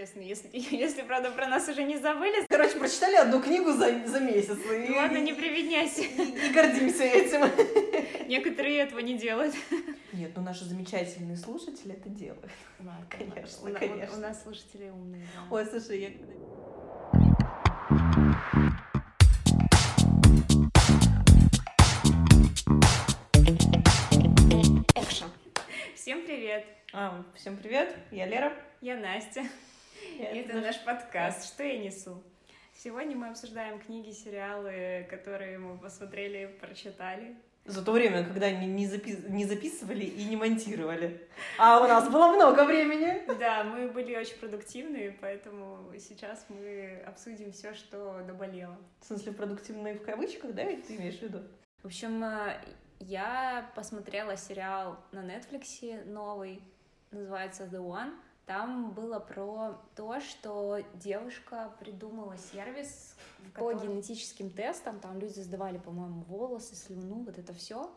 интересно, если, если, правда, про нас уже не забыли. Короче, прочитали одну книгу за, за месяц. И, ну ладно, не приведняйся. И, и гордимся этим. Некоторые этого не делают. Нет, ну наши замечательные слушатели это делают. Ладно, конечно, у, конечно. У, у нас слушатели умные. Да. Ой, слушай, я... Всем привет. А, всем привет, я Лера. Я Настя. И это, это наш подкаст «Что я несу?». Сегодня мы обсуждаем книги, сериалы, которые мы посмотрели, прочитали. За то время, когда не, не, запис... не записывали и не монтировали. А у нас было много времени. Да, мы были очень продуктивны, поэтому сейчас мы обсудим все, что доболело. В смысле, продуктивные в кавычках, да, ты имеешь в виду? В общем, я посмотрела сериал на Netflix новый, называется The One. Там было про то, что девушка придумала сервис по генетическим тестам. Там люди сдавали, по-моему, волосы, слюну, вот это все.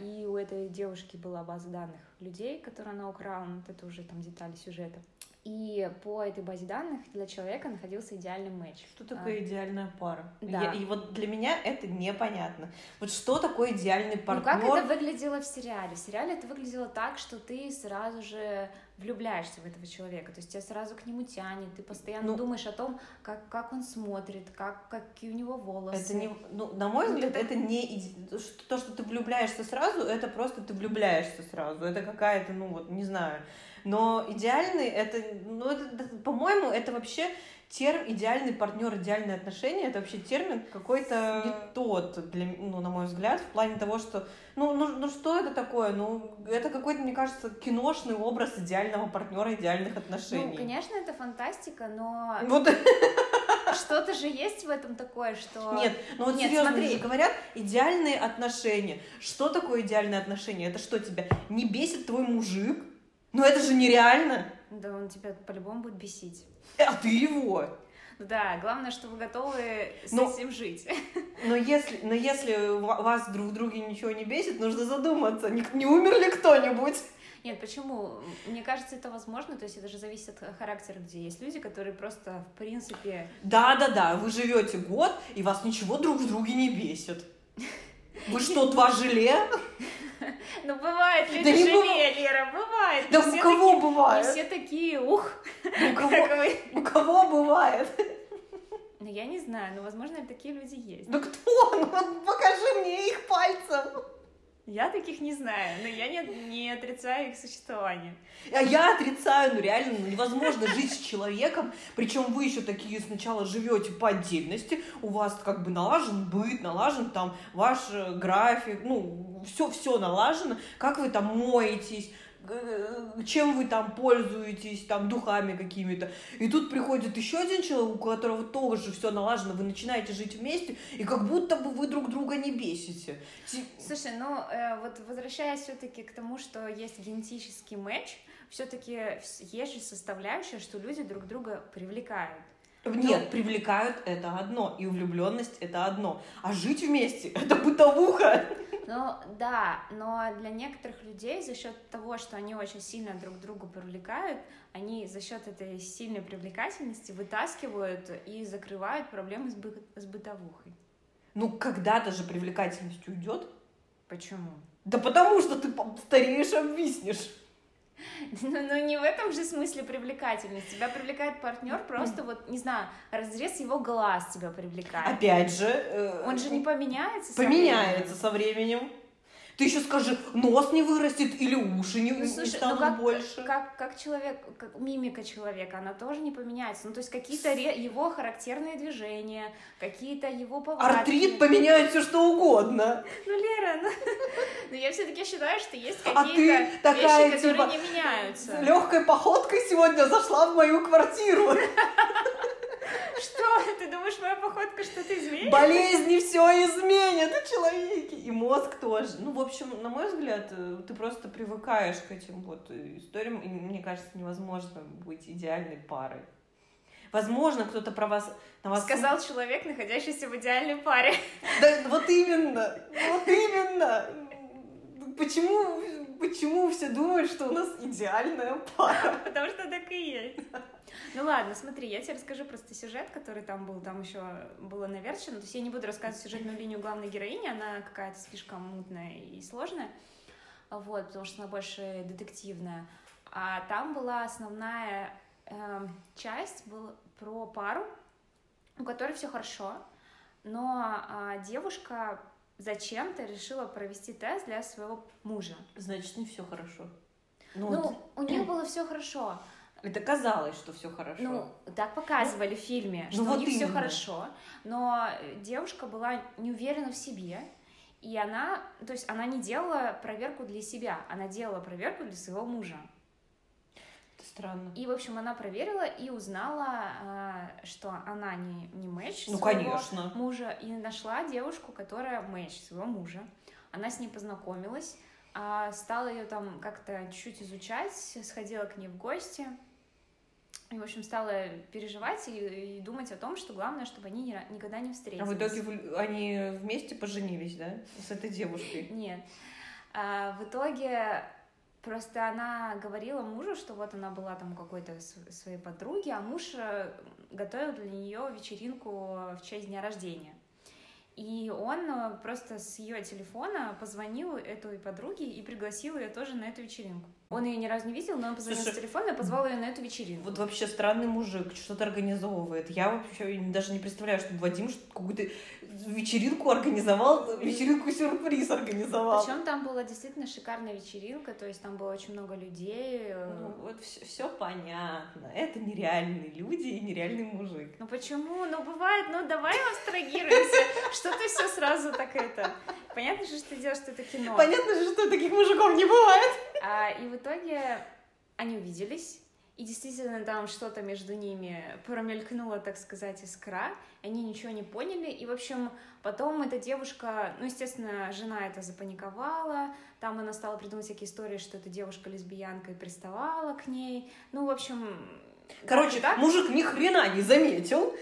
И у этой девушки была база данных людей, которые она украла. Вот это уже там детали сюжета. И по этой базе данных для человека находился идеальный матч. Что такое а, идеальная пара? Да. Я, и вот для меня это непонятно. Вот что такое идеальный партнер? Ну как это выглядело в сериале? В сериале это выглядело так, что ты сразу же влюбляешься в этого человека, то есть тебя сразу к нему тянет, ты постоянно ну, думаешь о том, как, как он смотрит, как, какие у него волосы. Это не, ну, на мой взгляд, это, это не то, что ты влюбляешься сразу, это просто ты влюбляешься сразу, это какая-то, ну вот, не знаю, но идеальный, это, ну, это, по-моему, это вообще термин идеальный партнер, идеальные отношения, это вообще термин какой-то не тот, для, ну, на мой взгляд, в плане того, что, ну, ну, ну что это такое? Ну, это какой-то, мне кажется, киношный образ идеального партнера, идеальных отношений. Ну, конечно, это фантастика, но... Вот. Что-то же есть в этом такое, что... Нет, ну вот Нет, серьезно, смотри. же говорят, идеальные отношения. Что такое идеальные отношения? Это что тебя не бесит твой мужик? Ну это же нереально. Да, он тебя по-любому будет бесить. А ты его. Да, главное, что вы готовы с но, этим жить. Но если, но если вас друг в друге ничего не бесит, нужно задуматься, не, не умер ли кто-нибудь? Нет, почему? Мне кажется, это возможно, то есть это же зависит от характера людей. Есть люди, которые просто, в принципе... Да-да-да, вы живете год, и вас ничего друг в друге не бесит. Вы что, два желе? Ну, бывает, люди да не жалеют, Лера, бывает. Да у кого такие, бывает? Все такие, ух. У кого, у кого бывает? Ну, я не знаю, но, возможно, такие люди есть. Да кто? Ну, покажи мне их пальцем. Я таких не знаю, но я не, не отрицаю их существование. А я отрицаю, ну реально ну, невозможно жить с человеком, причем вы еще такие сначала живете по отдельности, у вас как бы налажен быт, налажен там ваш э, график, ну все все налажено, как вы там моетесь, чем вы там пользуетесь, там, духами какими-то. И тут приходит еще один человек, у которого тоже все налажено, вы начинаете жить вместе, и как будто бы вы друг друга не бесите. Слушай, ну, э, вот возвращаясь все-таки к тому, что есть генетический матч, все-таки есть же составляющая, что люди друг друга привлекают. Нет, ну, привлекают это одно, и влюбленность это одно, а жить вместе это бытовуха. Ну да, но для некоторых людей за счет того, что они очень сильно друг друга привлекают, они за счет этой сильной привлекательности вытаскивают и закрывают проблемы с, бы с бытовухой. Ну когда-то же привлекательность уйдет. Почему? Да потому что ты стареешь и обвиснешь. Ну, ну не в этом же смысле привлекательность. Тебя привлекает партнер, просто вот, не знаю, разрез его глаз тебя привлекает. Опять же... Э, Он же не поменяется Поменяется со временем. Со временем. Ты еще скажи, нос не вырастет или уши не, ну, слушай, не станут ну как, больше. Как, как человек, как мимика человека, она тоже не поменяется. Ну, то есть какие-то его характерные движения, какие-то его повадки. Артрит поменяет все что угодно. Ну, Лера, ну, ну я все-таки считаю, что есть а какие-то а такая, вещи, типа, которые не меняются. Легкой походкой сегодня зашла в мою квартиру. Что? Ты думаешь, моя походка что-то изменит? Болезни все изменят в человеке. И мозг тоже. Ну, в общем, на мой взгляд, э, ты просто привыкаешь к этим вот историям. И мне кажется, невозможно быть идеальной парой. Возможно, кто-то про вас... На вас... Сказал человек, находящийся в идеальной паре. Да, вот именно, вот именно. Почему, почему все думают, что у нас идеальная пара? Потому что так и есть. Ну ладно, смотри, я тебе расскажу просто сюжет, который там был, там еще было наверчено. То есть я не буду рассказывать сюжетную линию главной героини, она какая-то слишком мутная и сложная, вот, потому что она больше детективная. А там была основная э, часть был про пару, у которой все хорошо, но э, девушка зачем-то решила провести тест для своего мужа. Значит, не все хорошо. Ну, ну вот... у них было все хорошо. Это казалось, что все хорошо. Ну, так показывали в фильме, ну, что ну, вот у них все хорошо, но девушка была не уверена в себе, и она, то есть она не делала проверку для себя, она делала проверку для своего мужа. Странно. И, в общем, она проверила и узнала, а, что она не, не мэч ну, своего конечно. мужа, и нашла девушку, которая мэч своего мужа. Она с ней познакомилась, а, стала ее там как-то чуть-чуть изучать, сходила к ней в гости, и, в общем, стала переживать и, и думать о том, что главное, чтобы они ни, никогда не встретились. А в итоге они вместе поженились, да, с этой девушкой? Нет. А, в итоге просто она говорила мужу, что вот она была там какой-то своей подруги, а муж э, готовил для нее вечеринку в честь дня рождения. И он э, просто с ее телефона позвонил этой подруге и пригласил ее тоже на эту вечеринку. Он ее ни разу не видел, но он позвонил Слушай, с телефона и позвал ее на эту вечеринку. Вот вообще странный мужик, что-то организовывает. Я вообще даже не представляю, что Вадим какую-то вечеринку организовал, вечеринку-сюрприз организовал. Причем там была действительно шикарная вечеринка, то есть там было очень много людей. Ну, вот все, все понятно. Это нереальные люди и нереальный мужик. Ну почему? Ну бывает, ну давай абстрагируемся. Что ты все сразу так это... Понятно же, что ты делаешь, что это кино. Понятно же, что таких мужиков не бывает. А, и в итоге они увиделись, и действительно там что-то между ними промелькнуло, так сказать, искра. Они ничего не поняли. И, в общем, потом эта девушка, ну, естественно, жена это запаниковала. Там она стала придумывать всякие истории, что эта девушка лесбиянка и приставала к ней. Ну, в общем... Короче, так? мужик ни хрена не заметил,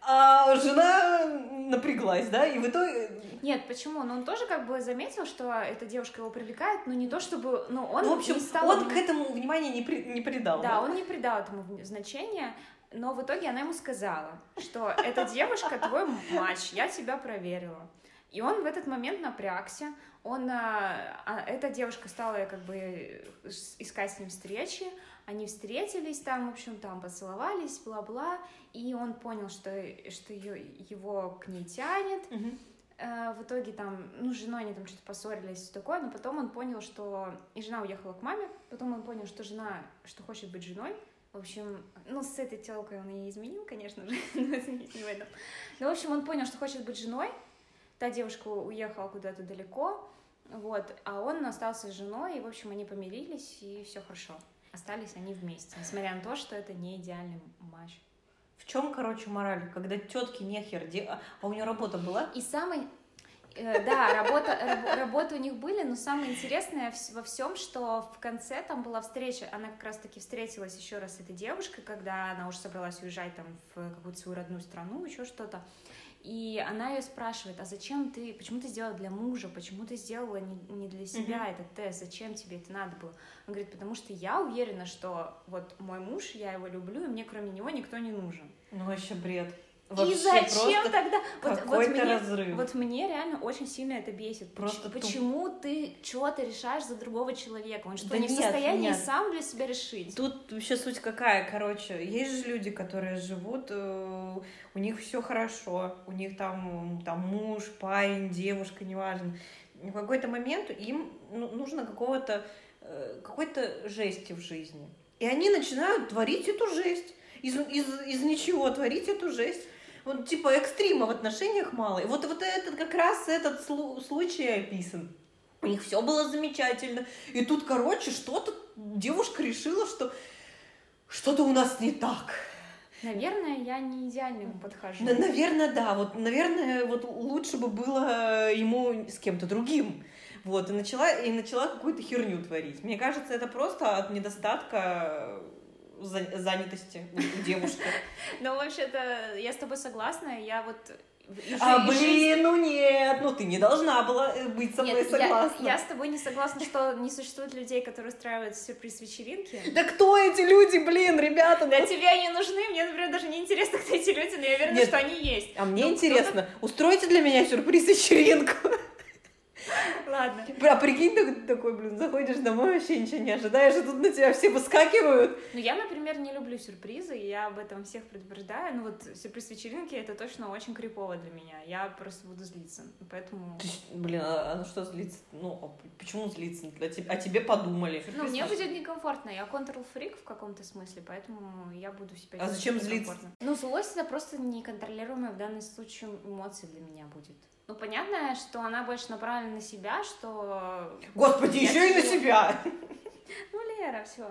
а жена напряглась, да, и в итоге... Нет, почему? Ну, он тоже как бы заметил, что эта девушка его привлекает, но не то чтобы... Ну, он ну, в общем, не стал... он к этому внимания не, при... не придал. Да, да, он не придал этому значения, но в итоге она ему сказала, что эта девушка твой матч, я тебя проверила. И он в этот момент напрягся, он, а, а, эта девушка стала как бы искать с ним встречи, они встретились там, в общем, там поцеловались, бла-бла, и он понял, что, что ее, его к ней тянет. Uh-huh. В итоге там, ну, с женой они там что-то поссорились, все такое, но потом он понял, что... И жена уехала к маме, потом он понял, что жена, что хочет быть женой, в общем, ну, с этой телкой он ей изменил, конечно же, но это не в этом. Но, в общем, он понял, что хочет быть женой, та девушка уехала куда-то далеко, вот, а он остался с женой, и, в общем, они помирились, и все хорошо остались они вместе, несмотря на то, что это не идеальный матч. В чем, короче, мораль? Когда тетки нехер, де... а у нее работа была? И самый э, да, работа, раб, работы у них были, но самое интересное во всем, что в конце там была встреча, она как раз-таки встретилась еще раз с этой девушкой, когда она уже собралась уезжать там в какую-то свою родную страну, еще что-то. И она ее спрашивает, а зачем ты, почему ты сделала для мужа, почему ты сделала не, не для себя mm-hmm. этот тест, зачем тебе это надо было? Он говорит, потому что я уверена, что вот мой муж, я его люблю, и мне кроме него никто не нужен. Ну вообще бред. Вообще и зачем тогда? Вот, вот, мне, разрыв. вот мне реально очень сильно это бесит. Просто Почему туп... ты что-то решаешь за другого человека? Он что, да не нет, в состоянии нет. сам для себя решить? Тут вообще суть какая, короче, есть же люди, которые живут, э, у них все хорошо, у них там, там муж, парень, девушка, неважно. В какой-то момент им ну, нужно какого-то э, какой-то жести в жизни. И они начинают творить эту жесть. Из, из, из ничего творить эту жесть вот, типа экстрима в отношениях мало. И вот, вот этот как раз этот случай описан. У них все было замечательно. И тут, короче, что-то девушка решила, что что-то у нас не так. Наверное, я не идеально ему подхожу. наверное, да. Вот, наверное, вот лучше бы было ему с кем-то другим. Вот, и начала, и начала какую-то херню творить. Мне кажется, это просто от недостатка занятости у девушки. Ну, вообще-то, я с тобой согласна. Я вот и А, жизнь- блин, ну нет, ну ты не должна была э, быть со мной Нет, я, согласна. я с тобой не согласна, что не существует людей, которые устраивают сюрприз-вечеринки. Да кто эти люди, блин, ребята? Да ну- тебе они нужны, мне, например, даже не интересно, кто эти люди, но я уверена, Нет. что они есть. А мне Ну, интересно, устройте для меня сюрприз-вечеринку. Ладно. А прикинь, ты такой, блин, заходишь домой, вообще ничего не ожидаешь, и тут на тебя все выскакивают. Ну, я, например, не люблю сюрпризы, и я об этом всех предупреждаю. Ну, вот сюрприз-вечеринки — это точно очень крипово для меня. Я просто буду злиться, поэтому... Ты блин, а а ну что злиться? Ну, а почему злиться? О тебе, о тебе подумали. Ну, мне будет некомфортно. Я контрол-фрик в каком-то смысле, поэтому я буду себя А зачем злиться? Ну, злость — это просто неконтролируемая в данном случае эмоция для меня будет. Ну, понятно, что она больше направлена на себя, что... Господи, Я еще и на себя. Ну, Лера, все.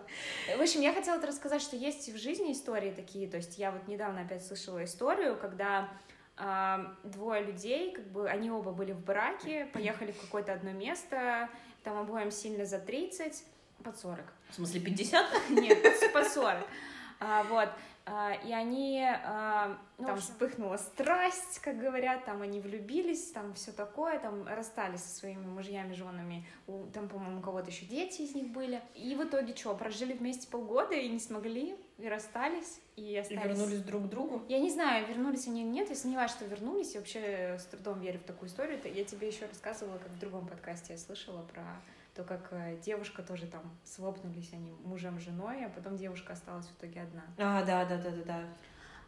В общем, я хотела это рассказать, что есть в жизни истории такие. То есть я вот недавно опять слышала историю, когда а, двое людей, как бы они оба были в браке, поехали в какое-то одно место, там обоим сильно за 30, под 40. В смысле, 50? Нет, под- под 40. А, вот. А, и они, а, Ну, там вспыхнула страсть, как говорят, там они влюбились, там все такое, там расстались со своими мужьями, женами, У- там, по-моему, у кого-то еще дети из них были. И в итоге что, прожили вместе полгода и не смогли, и расстались, и И остались... вернулись друг к другу. Я не знаю, вернулись они или нет, я сомневаюсь, что вернулись, я вообще с трудом верю в такую историю. Я тебе еще рассказывала, как в другом подкасте я слышала про то, как э, девушка тоже там свопнулись они мужем женой, а потом девушка осталась в итоге одна. А, да, да, да, да, да.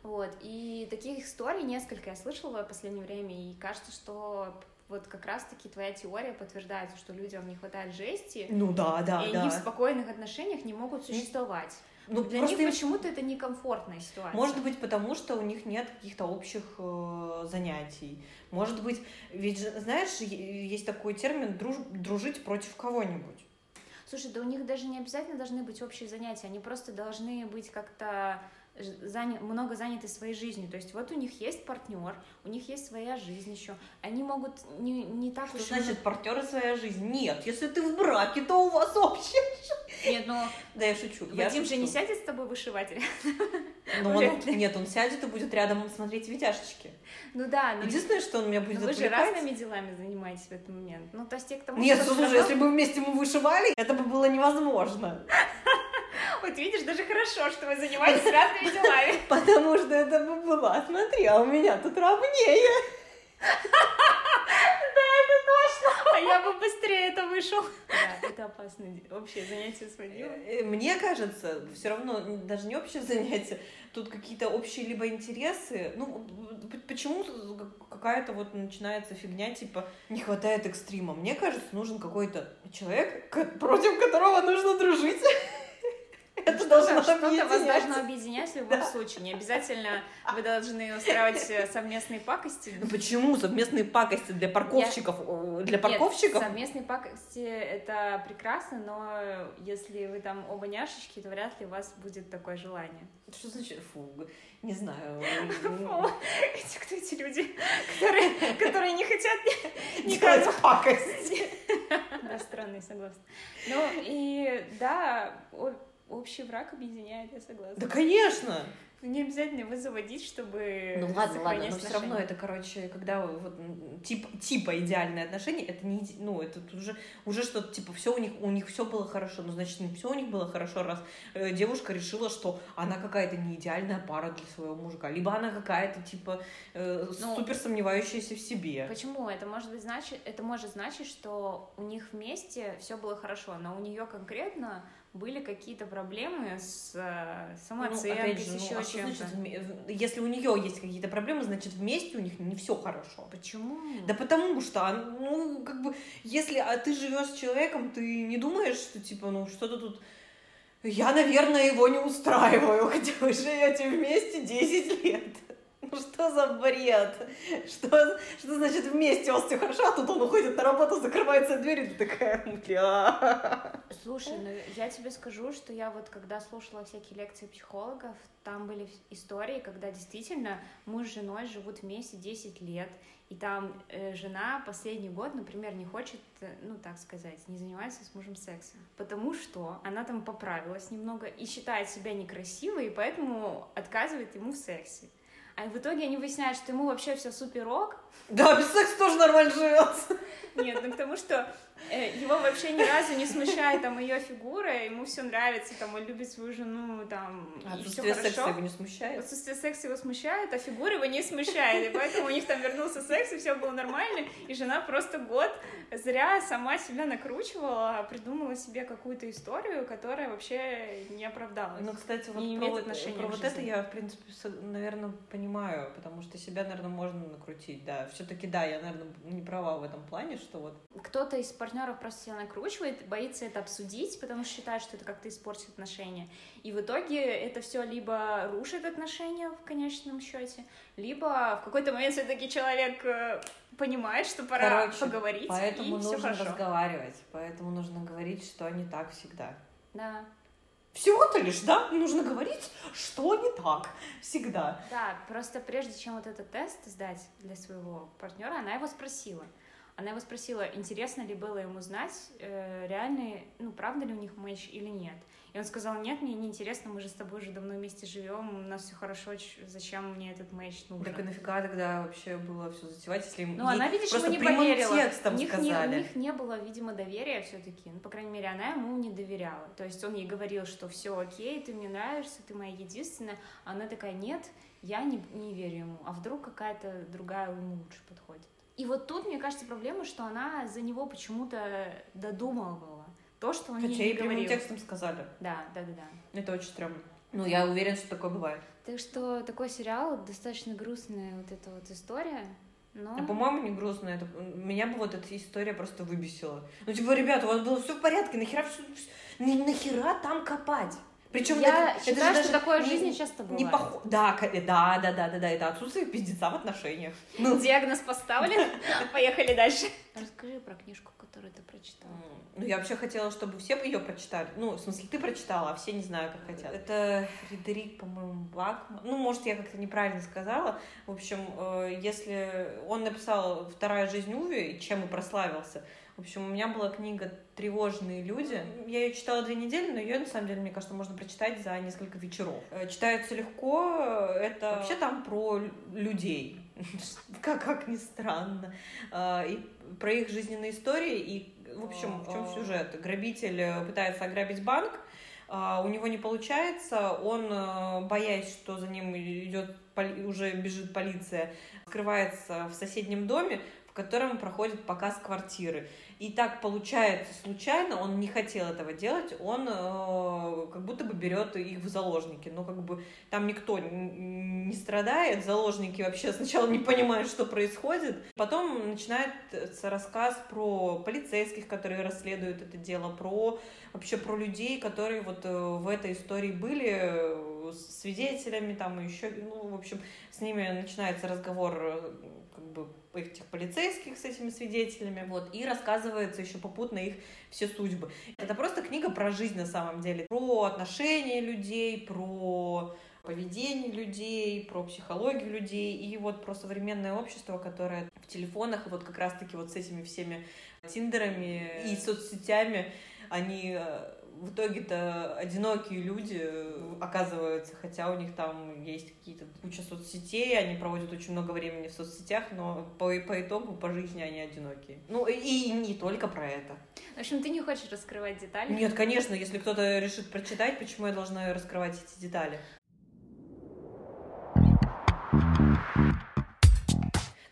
Вот, и таких историй несколько я слышала в последнее время, и кажется, что вот как раз-таки твоя теория подтверждается, что людям не хватает жести, Ну да, да, и да. они в спокойных отношениях не могут существовать. Ну, Для них им- почему-то это некомфортная ситуация. Может быть, потому что у них нет каких-то общих э, занятий. Может быть, ведь, знаешь, есть такой термин друж- дружить против кого-нибудь. Слушай, да у них даже не обязательно должны быть общие занятия, они просто должны быть как-то заня- много заняты своей жизнью. То есть вот у них есть партнер, у них есть своя жизнь еще. Они могут не, не так Что уж и значит партнеры своя жизнь? Нет, если ты в браке, то у вас много- Нет, но Да, я шучу. я Вадим же шучу. не сядет с тобой вышивать. Но он- нет, он сядет и будет рядом смотреть видяшечки. Ну да, но Единственное, что он меня но будет вы же разными делами занимаетесь в этот момент. Ну, то есть те, к тому, Нет, слушай, если бы вместе мы вышивали, это бы было невозможно. Вот видишь, даже хорошо, что вы занимаетесь разными делами. Потому что это бы было, смотри, а у меня тут равнее. А я бы быстрее это вышел. Да, это опасное де- общее занятие с Вадимом. Э, Мне кажется, все равно даже не общее занятие, тут какие-то общие либо интересы. Ну, почему какая-то вот начинается фигня, типа, не хватает экстрима? Мне кажется, нужен какой-то человек, против которого нужно дружить. Это должно Что-то вас должно объединять в любом случае. Не обязательно вы должны устраивать э, совместные пакости. Ну почему совместные пакости для парковщиков? э, Для парковщиков? Совместные пакости — это прекрасно, но если вы там оба няшечки, то вряд ли у вас будет такое желание. Что значит? Фу, не знаю. Эти, кто эти люди, которые, которые не хотят Делать никого. пакость. Да, странные, согласна. Ну и да, общий враг объединяет, я согласна. Да, конечно. Не обязательно его заводить, чтобы Ну ладно, ладно, сохранять но все равно это, короче, когда вот тип, типа идеальные отношения, это не, иде- ну, это тут уже, уже что-то, типа, все у них, у них все было хорошо, ну, значит, не все у них было хорошо, раз э, девушка решила, что она какая-то не идеальная пара для своего мужика, либо она какая-то, типа, э, Ну, супер сомневающаяся в себе. Почему? Это может быть значит, это может значить, что у них вместе все было хорошо, но у нее конкретно были какие-то проблемы с э, Ну, самооценкой, опять же, с ну, еще а что значит, чем-то. если у нее есть какие-то проблемы, значит, вместе у них не все хорошо. Почему? Да потому что, ну, как бы, если а ты живешь с человеком, ты не думаешь, что, типа, ну, что-то тут... Я, наверное, его не устраиваю, хотя вы живете вместе 10 лет. Что за бред? Что, что значит вместе у вас все хорошо, а тут он уходит на работу, закрывается дверь, и ты такая, бля. Слушай, ну я тебе скажу, что я вот когда слушала всякие лекции психологов, там были истории, когда действительно муж с женой живут вместе 10 лет, и там э, жена последний год, например, не хочет, э, ну так сказать, не занимается с мужем сексом, потому что она там поправилась немного и считает себя некрасивой, и поэтому отказывает ему в сексе. А в итоге они выясняют, что ему вообще все супер ок. Да, без секса тоже нормально живется. Нет, ну к тому, что его вообще ни разу не смущает там ее фигура, ему все нравится, там он любит свою жену, там А и все отсутствие секса его не смущает? Отсутствие секса его смущает, а фигура его не смущает. И поэтому у них там вернулся секс, и все было нормально. И жена просто год зря сама себя накручивала, а придумала себе какую-то историю, которая вообще не оправдалась. Ну, кстати, вот не про, имеет отношения про вот это я, в принципе, наверное, понимаю, потому что себя, наверное, можно накрутить, да. Все-таки, да, я, наверное, не права в этом плане, что вот Кто-то из партнеров просто себя накручивает, боится это обсудить, потому что считает, что это как-то испортит отношения. И в итоге это все либо рушит отношения в конечном счете, либо в какой-то момент все-таки человек э, понимает, что пора Короче, поговорить, Поэтому и все нужно хорошо. разговаривать, поэтому нужно говорить, что не так всегда. Да. Всего-то лишь, да? Нужно говорить, что не так всегда. Да, просто прежде чем вот этот тест сдать для своего партнера, она его спросила. Она его спросила, интересно ли было ему знать, э, реально, ну, правда ли у них матч или нет. И он сказал, нет, мне не интересно, мы же с тобой уже давно вместе живем, у нас все хорошо, зачем мне этот матч нужен? Так и нафига тогда вообще было все затевать, если им Ну, она, видишь, ему не поверила. текстом у, них не, у них не было, видимо, доверия все-таки. Ну, по крайней мере, она ему не доверяла. То есть он ей говорил, что все окей, ты мне нравишься, ты моя единственная. А она такая, нет, я не, не верю ему. А вдруг какая-то другая ему лучше подходит. И вот тут, мне кажется, проблема, что она за него почему-то додумывала то, что он Хотя ей ей не говорил. текстом сказали. Да, да, да, да. Это очень стрёмно. Ну, я уверен, что такое бывает. Так что такой сериал, достаточно грустная вот эта вот история. Но... А по-моему, не грустно. Это... Меня бы вот эта история просто выбесила. Ну, типа, ребята, у вас было все в порядке, нахера все... Нахера там копать? Причем я это, считаю, это же что даже такое в жизни часто бывает. Не пох... да, ко- да, да, да, да, да, это отсутствие пиздеца в отношениях. Ну, Диагноз поставлен. Поехали дальше. Расскажи про книжку, которую ты прочитала. Ну, я вообще хотела, чтобы все ее прочитали. Ну, в смысле, ты прочитала, а все не знаю, как хотят. Это Фредерик, по-моему, Бакман. Ну, может, я как-то неправильно сказала. В общем, э, если он написал «Вторая жизнь Уви», чем и прославился. В общем, у меня была книга «Тревожные люди». Я ее читала две недели, но ее, на самом деле, мне кажется, можно прочитать за несколько вечеров. Э, Читается легко. Это вообще там про лю- людей. Как, как ни странно. А, И про их жизненные истории. И, в общем, в чем сюжет? Грабитель э, пытается ограбить банк, а, у него не получается, он, э, боясь, что за ним идет, уже бежит полиция, скрывается в соседнем доме, в котором проходит показ квартиры. И так получается случайно, он не хотел этого делать, он э, как будто бы берет их в заложники. Но как бы там никто не страдает, заложники вообще сначала не понимают, что происходит. Потом начинается рассказ про полицейских, которые расследуют это дело, про вообще про людей, которые вот э, в этой истории были э, свидетелями, там еще, ну, в общем, с ними начинается разговор э, как бы этих полицейских с этими свидетелями, вот, и рассказывается еще попутно их все судьбы. Это просто книга про жизнь на самом деле, про отношения людей, про поведение людей, про психологию людей и вот про современное общество, которое в телефонах, вот как раз-таки вот с этими всеми тиндерами и соцсетями, они э, в итоге-то одинокие люди э, оказываются, хотя у них там есть какие-то куча соцсетей, они проводят очень много времени в соцсетях, но по, по итогу, по жизни они одинокие. Ну и, и не только про это. В общем, ты не хочешь раскрывать детали? Нет, конечно, если кто-то решит прочитать, почему я должна раскрывать эти детали?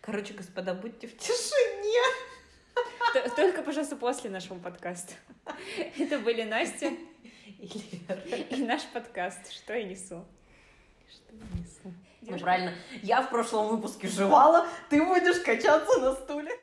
Короче, господа, будьте в тишине. Только, пожалуйста, после нашего подкаста. Это были Настя И наш подкаст «Что я несу». Что я несу? Ну, правильно. Я в прошлом выпуске жевала, ты будешь качаться на стуле.